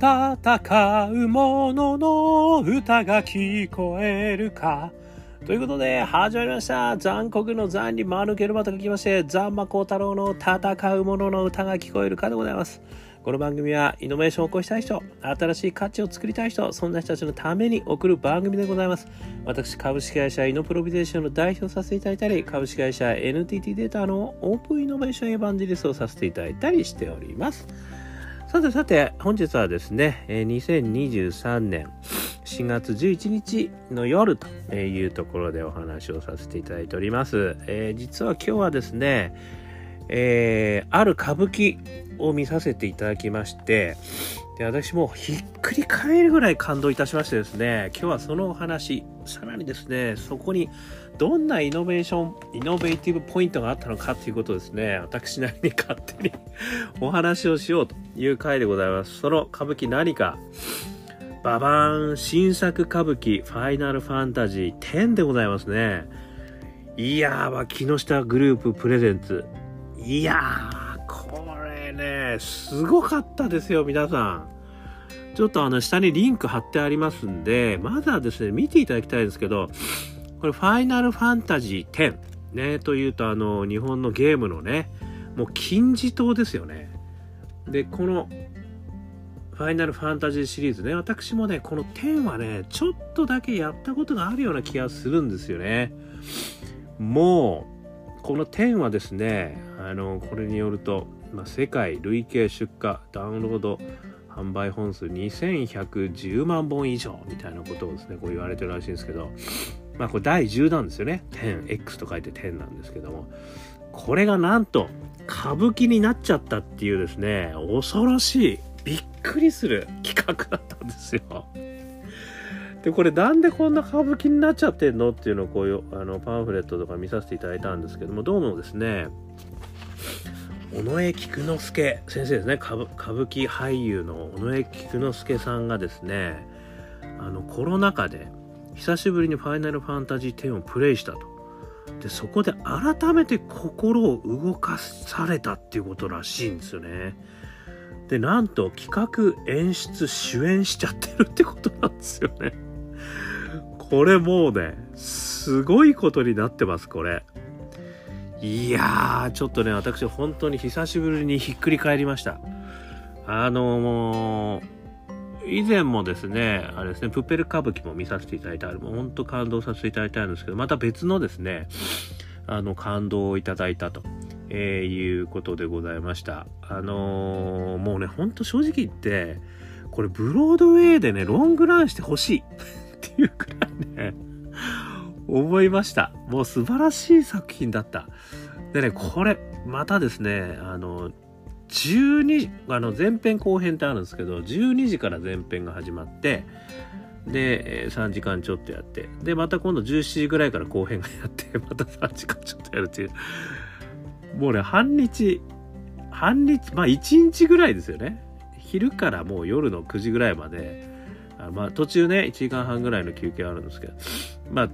戦う者のの歌が聞こえるか。ということで、始まりました。残酷の残に間抜けるまと書きまして、ザンマコウタロウの戦う者の歌が聞こえるかでございます。この番組はイノベーションを起こしたい人、新しい価値を作りたい人、そんな人たちのために送る番組でございます。私、株式会社イノプロビゼーションの代表させていただいたり、株式会社 NTT データのオープンイノベーションエヴァンジリストをさせていただいたりしております。さてさて、本日はですね、2023年4月11日の夜というところでお話をさせていただいております。えー、実は今日はですね、えー、ある歌舞伎を見させていただきまして、で私もひっくり返るぐらい感動いたしましてですね、今日はそのお話、さらにですね、そこにどんなイノベーション、イノベーティブポイントがあったのかということですね、私なりに勝手にお話をしようという回でございます。その歌舞伎何か、ババーン新作歌舞伎ファイナルファンタジー10でございますね。いやー、木下グループプレゼンツ。いやー、これね、すごかったですよ、皆さん。ちょっとあの下にリンク貼ってありますんで、まずはですね、見ていただきたいんですけど、これ、ファイナルファンタジー10。ね、というと、あの、日本のゲームのね、もう金字塔ですよね。で、この、ファイナルファンタジーシリーズね、私もね、この10はね、ちょっとだけやったことがあるような気がするんですよね。もう、この10はですね、あの、これによると、まあ、世界累計出荷、ダウンロード、販売本数2110万本以上みたいなことをですね、こう言われてるらしいんですけど、まあこれ第10弾ですよね。10X と書いて10なんですけども。これがなんと歌舞伎になっちゃったっていうですね、恐ろしい、びっくりする企画だったんですよ。で、これなんでこんな歌舞伎になっちゃってんの？っていうのをこういうあのパンフレットとか見させていただいたんですけども、どうもですね、尾上菊之助先生ですね歌舞伎俳優の尾上菊之助さんがですねあのコロナ禍で久しぶりにファイナルファンタジー10をプレイしたと。で、そこで改めて心を動かされたっていうことらしいんですよね。で、なんと企画、演出、主演しちゃってるってことなんですよね。これもうね、すごいことになってます、これ。いやー、ちょっとね、私本当に久しぶりにひっくり返りました。あのもう、以前もですね、あれですね、プペル歌舞伎も見させていただいて、あれも本当感動させていただいたんですけど、また別のですね、あの、感動をいただいたと、えー、いうことでございました。あのー、もうね、ほんと正直言って、これブロードウェイでね、ロングランしてほしいっていうくらいね、思いました。もう素晴らしい作品だった。でね、これ、またですね、あの、12あの前編後編ってあるんですけど12時から前編が始まってで3時間ちょっとやってでまた今度17時ぐらいから後編がやって また3時間ちょっとやるっていうもうね半日半日まあ1日ぐらいですよね昼からもう夜の9時ぐらいまであまあ途中ね1時間半ぐらいの休憩あるんですけどまあ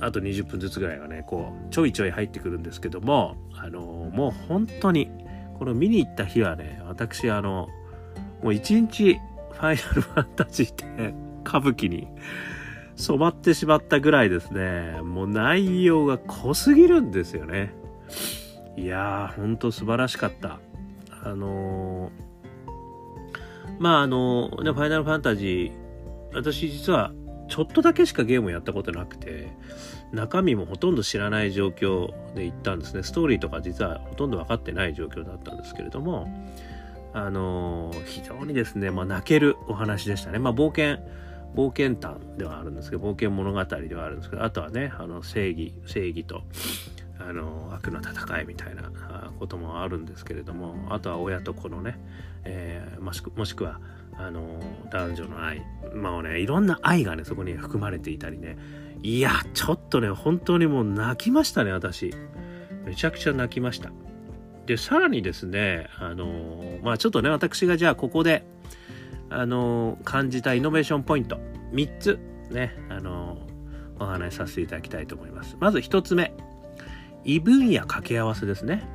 あと20分ずつぐらいがねこうちょいちょい入ってくるんですけどもあのもう本当にこの見に行った日はね、私、あの、もう一日、ファイナルファンタジーで歌舞伎に染まってしまったぐらいですね、もう内容が濃すぎるんですよね。いやー、ほんと素晴らしかった。あのー、まああの、ね、ファイナルファンタジー、私実はちょっとだけしかゲームをやったことなくて、中身もほとんど知らない状況で行ったんですね。ストーリーとか実はほとんど分かってない状況だったんですけれども、あの、非常にですね、まあ、泣けるお話でしたね。まあ、冒険、冒険譚ではあるんですけど、冒険物語ではあるんですけど、あとはね、あの正義、正義と、あの悪の戦いみたいなこともあるんですけれどもあとは親と子のね、えー、もしくはあの男女の愛。まあねいろんな愛がねそこに含まれていたりね。いやちょっとね本当にもう泣きましたね私。めちゃくちゃ泣きました。でさらにですねあのまあちょっとね私がじゃあここであの感じたイノベーションポイント。3つねあのお話しさせていただきたいと思います。まず1つ目。異分野掛け合わせですね。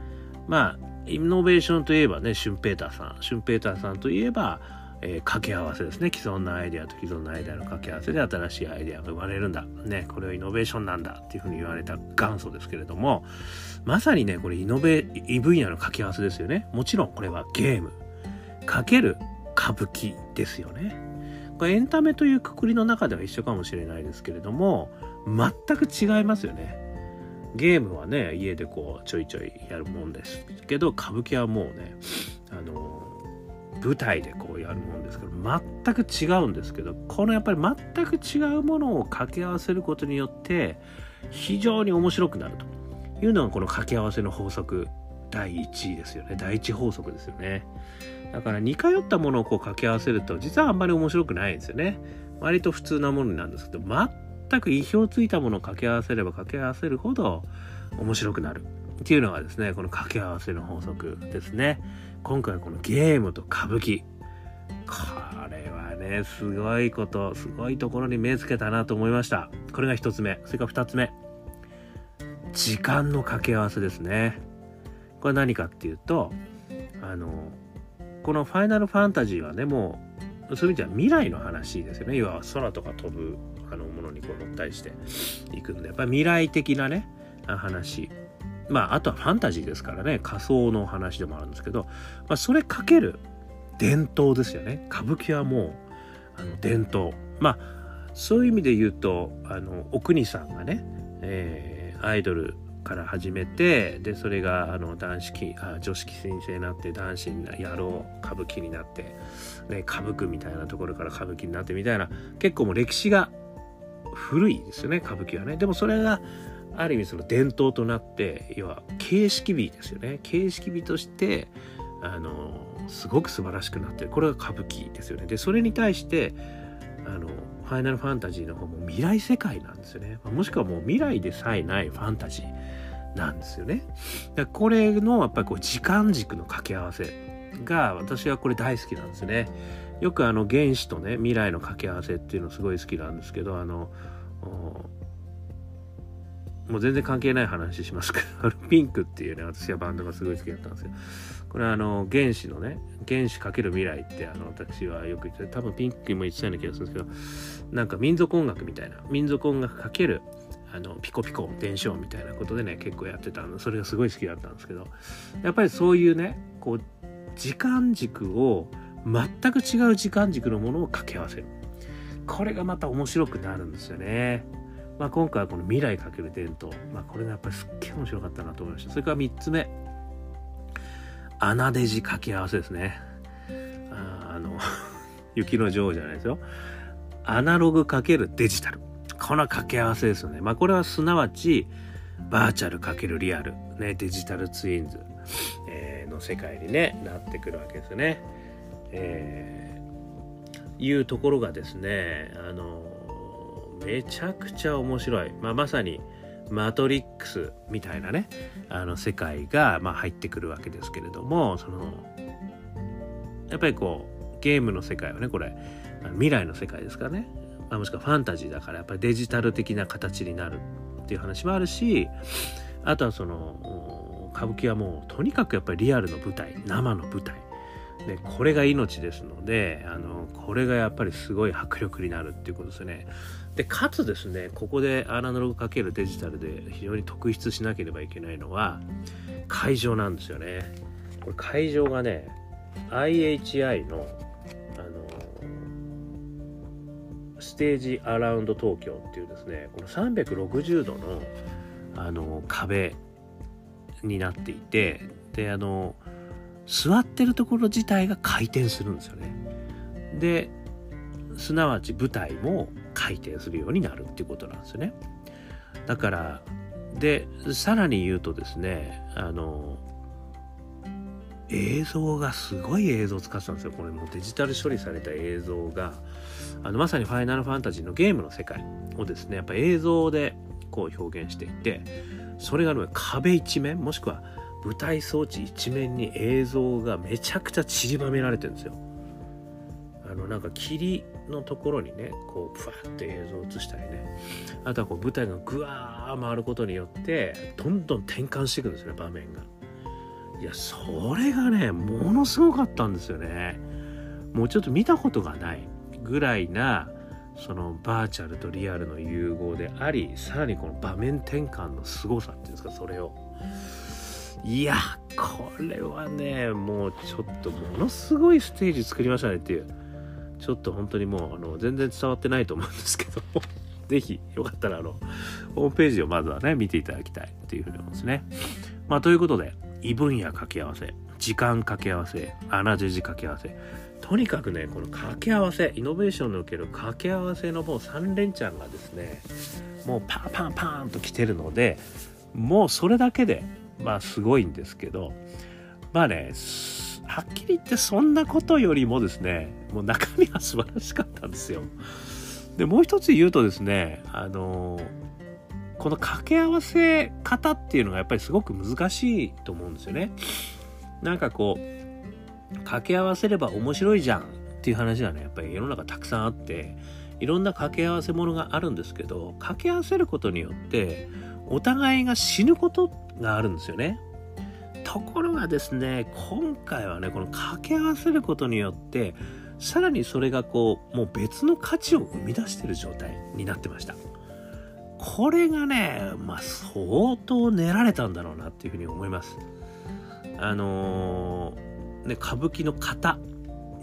まあイノベーションといえばねシュンペーターさん。シュンペーターさんといえばえー、掛け合わせですね。既存のアイデアと既存のアイデアの掛け合わせで新しいアイデアが生まれるんだ、ね、これはイノベーションなんだっていうふうに言われた元祖ですけれどもまさにねこれイノベ異分野の掛け合わせですよね。もちろんこれはゲーム。かける歌舞伎ですよね。これエンタメというくくりの中では一緒かもしれないですけれども全く違いますよね。ゲームはね家でこうちょいちょいやるもんですけど歌舞伎はもうね舞台でこうやるもんですけど全く違うんですけどこのやっぱり全く違うものを掛け合わせることによって非常に面白くなるというのがこの掛け合わせの法則第1位ですよね。第1法則ですよね。だから似通ったものをこう掛け合わせると実はあんまり面白くないんですよね。割と普通なものなんですけど全く意表をついたものを掛け合わせれば掛け合わせるほど面白くなるっていうのがですねこの掛け合わせの法則ですね。今回このゲームと歌舞伎。これはねすごいことすごいところに目つけたなと思いました。これが1つ目。それから2つ目。時間の掛け合わせですね。これ何かっていうとあのこの「ファイナルファンタジー」はねもうそういう意味では未来の話ですよね。要は空とか飛ぶあのものにこう乗ったりしていくんでやっぱり未来的なね話。まああとはファンタジーですからね仮想の話でもあるんですけど、まあ、それかける伝統ですよね。歌舞伎はもうあの伝統。まあそういう意味で言うとあのお国さんがね、えー、アイドルから始めてでそれがあの男子あ女子先生になって男子にやろう歌舞伎になって、ね、歌舞伎みたいなところから歌舞伎になってみたいな結構もう歴史が古いですよね歌舞伎はね。でもそれがある意味その伝統となって要は形式美ですよね。形式美としてあのすごく素晴らしくなってる。これが歌舞伎ですよね。でそれに対してあのファイナルファンタジーの方も未来世界なんですよね。もしくはもう未来でさえないファンタジーなんですよね。だこれのやっぱりこう時間軸の掛け合わせが私はこれ大好きなんですね。よくあの原子とね未来の掛け合わせっていうのすごい好きなんですけどあのもう全然関係ない話しますけど、ピンクっていうね、私はバンドがすごい好きだったんですよ。これはあの、原子のね、原子かける未来ってあの、私はよく言って、多分ピンクにも言ってたような気がするんですけど、なんか民族音楽みたいな、民族音楽かけるあのピコピコ電子音みたいなことでね結構やってたのそれがすごい好きだったんですけどやっぱりそういうねこう時間軸を全く違う時間軸のものを掛け合わせるこれがまた面白くなるんですよねまあ、今回はこの未来かける伝統、まあ、これがやっぱりすっげえ面白かったなと思いました。それから3つ目、穴デジ掛け合わせですね。ああの 雪の女王じゃないですよ。アナログかけるデジタル。この掛け合わせですよね。まあ、これはすなわち、バーチャルかけるリアル、ね、デジタルツインズ、えー、の世界に、ね、なってくるわけですね。えー、いうところがですね、あのめちゃくちゃ面白い、まあ、まさにマトリックスみたいなねあの世界がま入ってくるわけですけれどもそのやっぱりこうゲームの世界はねこれ未来の世界ですからね、まあ、もしくはファンタジーだからやっぱりデジタル的な形になるっていう話もあるしあとはその歌舞伎はもうとにかくやっぱりリアルの舞台生の舞台。でこれが命ですのであのこれがやっぱりすごい迫力になるっていうことですね。でかつですねここでアナログかけるデジタルで非常に特筆しなければいけないのは会場なんですよね。これ会場がね IHI のあのステージアラウンド東京っていうですねこの360度のあの壁になっていてであの座ってるところ自体が回転するんですよね。ですなわち舞台も回転するようになるっていうことなんですよね。だからでさらに言うとですねあの映像がすごい映像を使ってたんですよ。これもデジタル処理された映像が。あのまさに「ファイナルファンタジー」のゲームの世界をですねやっぱ映像でこう表現していてそれが、ね、壁一面もしくは舞台装置一面に映像がめちゃくちゃ散りばめられてるんですよ。あのなんか霧のところにねこうふわっと映像を映したりね。あとはこう舞台がぐわー回ることによってどんどん転換していくんですね場面が。いやそれがねものすごかったんですよね。もうちょっと見たことがないぐらいなそのバーチャルとリアルの融合でありさらにこの場面転換の凄さっていうんですかそれを。いやこれはねもうちょっとものすごいステージ作りましたねっていう。ちょっと本当にもうあの全然伝わってないと思うんですけども。ぜひよかったらあのホームページをまずはね見ていただきたいというふうに思いますね。まあということで異分野掛け合わせ時間掛け合わせ穴ジェジ掛け合わせ。とにかくねこの掛け合わせイノベーションにおける掛け合わせのもう3連チャンがですねもうパンパンパンと来てるのでもうそれだけでまあすごいんですけどまあねはっきり言ってそんなことよりもですねもう中身は素晴らしかったんですよ。でもう一つ言うとですねあのこの掛け合わせ方っていうのがやっぱりすごく難しいと思うんですよね。なんかこう掛け合わせれば面白いじゃんっていう話はねやっぱり世の中たくさんあっていろんな掛け合わせものがあるんですけど掛け合わせることによってお互いが死ぬことがあるんですよね。ところがですね今回はねこの掛け合わせることによってさらにそれがこうもう別の価値を生み出してる状態になってました。これがねまあ相当練られたんだろうなっていうふうに思います。あのーね、歌舞伎の型、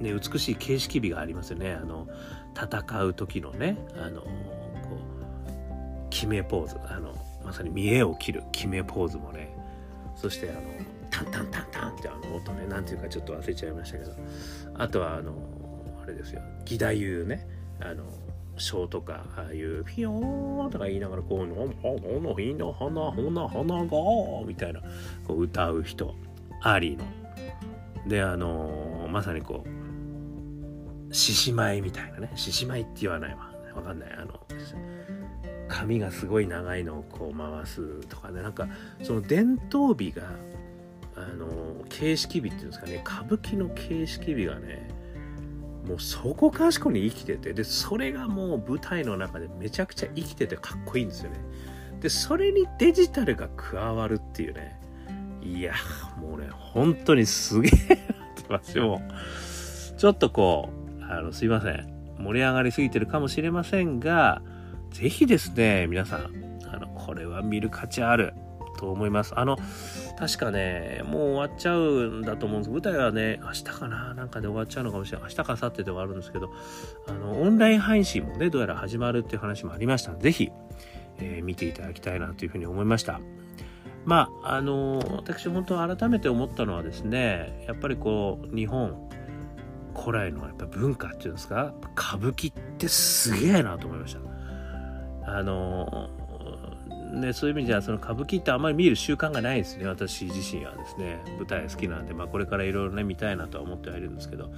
ね、美しい形式美がありますよねあの戦う時のねあのこう決めポーズあのまさに見栄を切る決めポーズもね。そしてあのタンタンタンタンってあの音ねなんていうかちょっと忘れちゃいましたけど。あとはあのあれですよ。義太夫ね。あの章とかああいうフィヨーンとか言いながらこう「のののいの花ほな花が」みたいなこう歌う人アリーの。であのまさにこう獅子舞みたいなね。獅子舞って言わないわ。わかんない。あの髪がすごい長いのをこう回すとかね。なんかその伝統美があの形式美っていうんですかね。歌舞伎の形式美がねもうそこかしこに生きててでそれがもう舞台の中でめちゃくちゃ生きててかっこいいんですよね。でそれにデジタルが加わるっていうね。いやもうね本当にすげえなってますよ。ちょっとこうあのすいません。盛り上がりすぎてるかもしれませんが是非ですね皆さんあのこれは見る価値あると思います。あの確かねもう終わっちゃうんだと思うんです。舞台はね明日かななんかで終わっちゃうのかもしれない。明日か明後日で終わるんですけどあのオンライン配信もねどうやら始まるっていう話もありましたので是非、えー、見ていただきたいなというふうに思いました。まああの私本当改めて思ったのはですねやっぱりこう日本古来のやっぱ文化っていうんですか歌舞伎ってすげえなと思いました。あのね、そういう意味じゃその歌舞伎ってあんまり見る習慣がないですね私自身はですね。舞台好きなんで、まあ、これからいろいろね見たいなとは思ってはいるんですけど。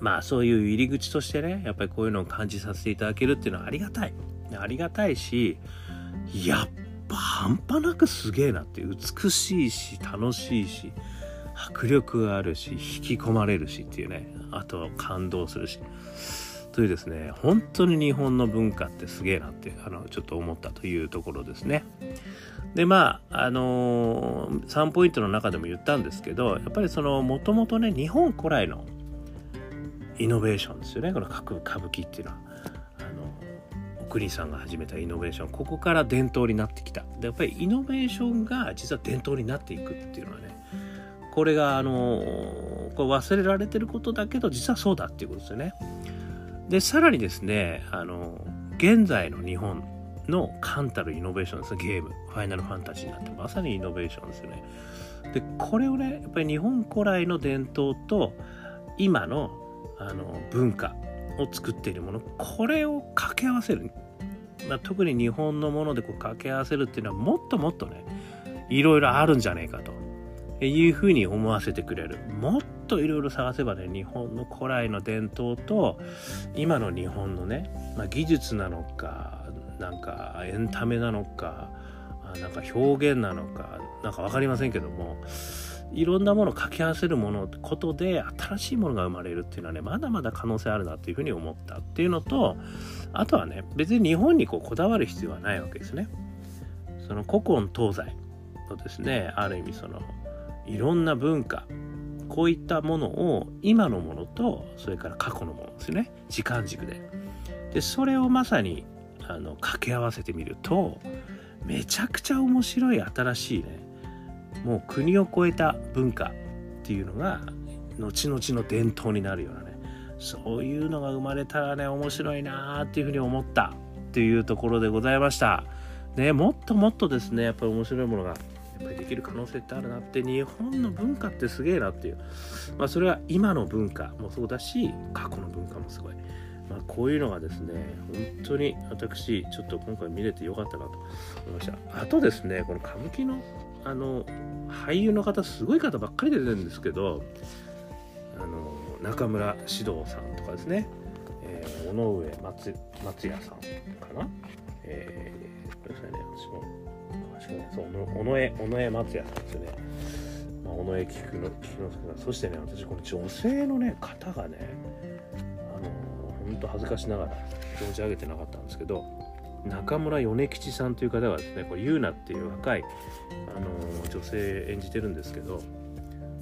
まあそういう入り口としてねやっぱりこういうのを感じさせていただけるっていうのはありがたい。ありがたいしやっぱ半端なくすげえなって美しいし楽しいし迫力があるし引き込まれるしっていうね。あとは感動するし。というですね本当に日本の文化ってすげえなってあのちょっと思ったというところですね。でまああのー、3ポイントの中でも言ったんですけどやっぱりそのもともとね日本古来のイノベーションですよね。この各歌舞伎っていうのは。あのお国さんが始めたイノベーション。ここから伝統になってきた。でやっぱりイノベーションが実は伝統になっていくっていうのはねこれがあのこれ忘れられてることだけど実はそうだっていうことですよね。でさらにですねあの現在の日本の冠たるイノベーションですゲームファイナルファンタジーなんてまさにイノベーションですよね。でこれをねやっぱり日本古来の伝統と今のあの文化を作っているものこれを掛け合わせる。まあ、特に日本のものでこう掛け合わせるっていうのはもっともっとねいろいろあるんじゃねえかというふうに思わせてくれる。もっといろいろ探せばね日本の古来の伝統と今の日本のね、まあ、技術なのかなんかエンタメなのかなんか表現なのかなんか分かりませんけどもいろんなものを掛け合わせるものことで新しいものが生まれるっていうのはねまだまだ可能性あるなっていうふうに思ったっていうのとあとはね別に日本にこうこだわる必要はないわけですね。その古今東西のですねある意味そのいろんな文化こういったものを今のものとそれから過去のものですよね。時間軸で。でそれをまさにあの掛け合わせてみるとめちゃくちゃ面白い新しいねもう国を超えた文化っていうのが後々の伝統になるようなねそういうのが生まれたらね面白いなーっていうふうに思ったっていうところでございました。ねもっともっとですねやっぱり面白いものがぱりできる可能性ってあるなって日本の文化ってすげえなっていう。まあそれは今の文化もそうだし過去の文化もすごい。まあ、こういうのがですね本当に私ちょっと今回見れてよかったなと思いました。あとですねこの歌舞伎のあの俳優の方すごい方ばっかり出てるんですけどあの中村獅童さんとかですね、えー、尾上松松也さんかな、えー、ごめんなさいね私も。確かにそう尾上尾上松也さんですよね、ま、尾上菊之助さん。そしてね私この女性のね方がねあの本当恥ずかしながら存じ上げてなかったんですけど中村米吉さんという方がですねこれユーナっていう若い、あの女性演じてるんですけど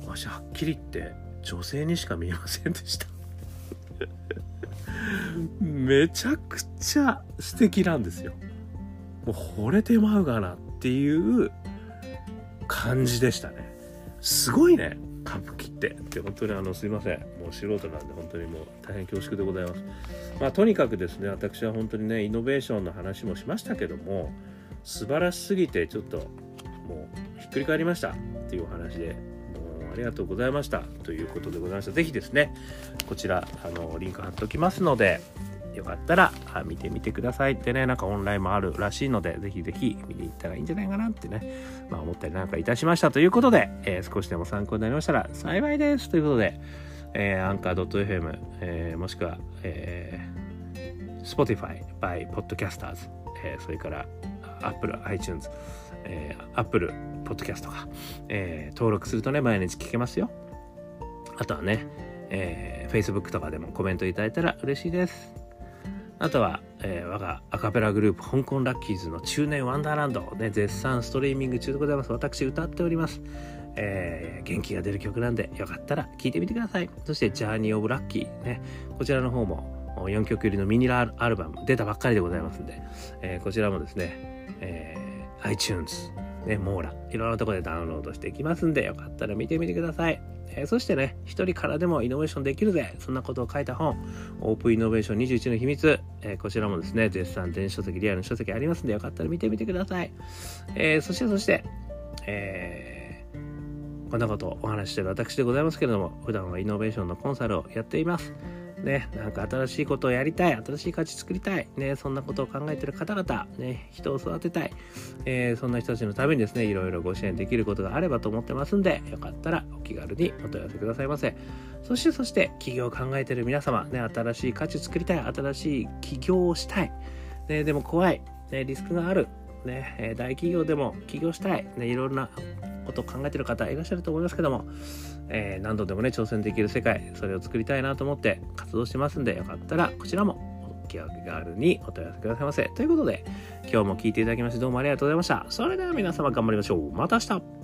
私はっきり言って女性にしか見えませんでした。めちゃくちゃ素敵なんですよ。もう惚れてまうがな。っていう感じでしたね。すごいね歌舞伎って。って本当にあのすいません。もう素人なんで本当にもう大変恐縮でございます。まあとにかくですね私は本当にねイノベーションの話もしましたけども素晴らしすぎてちょっともうひっくり返りました。っていうお話でもうありがとうございました。ということでございました。是非ですねこちらあのリンク貼っておきますのでよかったら見てみてくださいってね、なんかオンラインもあるらしいので、ぜひぜひ見に行ったらいいんじゃないかなってね、まあ思ったりなんかいたしましたということで、えー、少しでも参考になりましたら幸いですということで、え、アンカー .fm、えー、もしくは、えー、Spotify by Podcasters、えー、それから Apple iTunes、えー、Apple Podcast か、えー、登録するとね、毎日聞けますよ。あとはね、えー、Facebook とかでもコメントいただいたら嬉しいです。あとは、えー、我がアカペラグループ香港ラッキーズの中年ワンダーランドで絶賛ストリーミング中でございます。私歌っております。えー、元気が出る曲なんでよかったら聴いてみてください。そしてジャーニーオブラッキーね、こちらの方も4曲入りのミニラアルバム出たばっかりでございますんで、えー、こちらもですね、えー、iTunes、ね、モーラ、いろんなとこでダウンロードしていきますんで、よかったら見てみてください。えー、そしてね、一人からでもイノベーションできるぜ。そんなことを書いた本、オープンイノベーション21の秘密。えー、こちらもですね、絶賛電子書籍、リアルの書籍ありますんで、よかったら見てみてください。えー、そしてそして、え、こんなことをお話ししてる私でございますけれども、普段はイノベーションのコンサルをやっています。ね、なんか新しいことをやりたい、新しい価値作りたい、ね、そんなことを考えてる方々、ね、人を育てたい、えー、そんな人たちのためにですね、いろいろご支援できることがあればと思ってますんで、よかったらお気軽にお問い合わせくださいませ。そして、そして、企業を考えてる皆様、ね、新しい価値作りたい、新しい起業をしたい、ね、でも怖い、ね、リスクがある、ね、大企業でも起業したい、ね、いろんなことを考えてる方いらっしゃると思いますけども、えー、何度でもね、挑戦できる世界、それを作りたいなと思って活動してますんで、よかったらこちらもお気軽にお問い合わせくださいませ。ということで、今日も聴いていただきましてどうもありがとうございました。それでは皆様頑張りましょう。また明日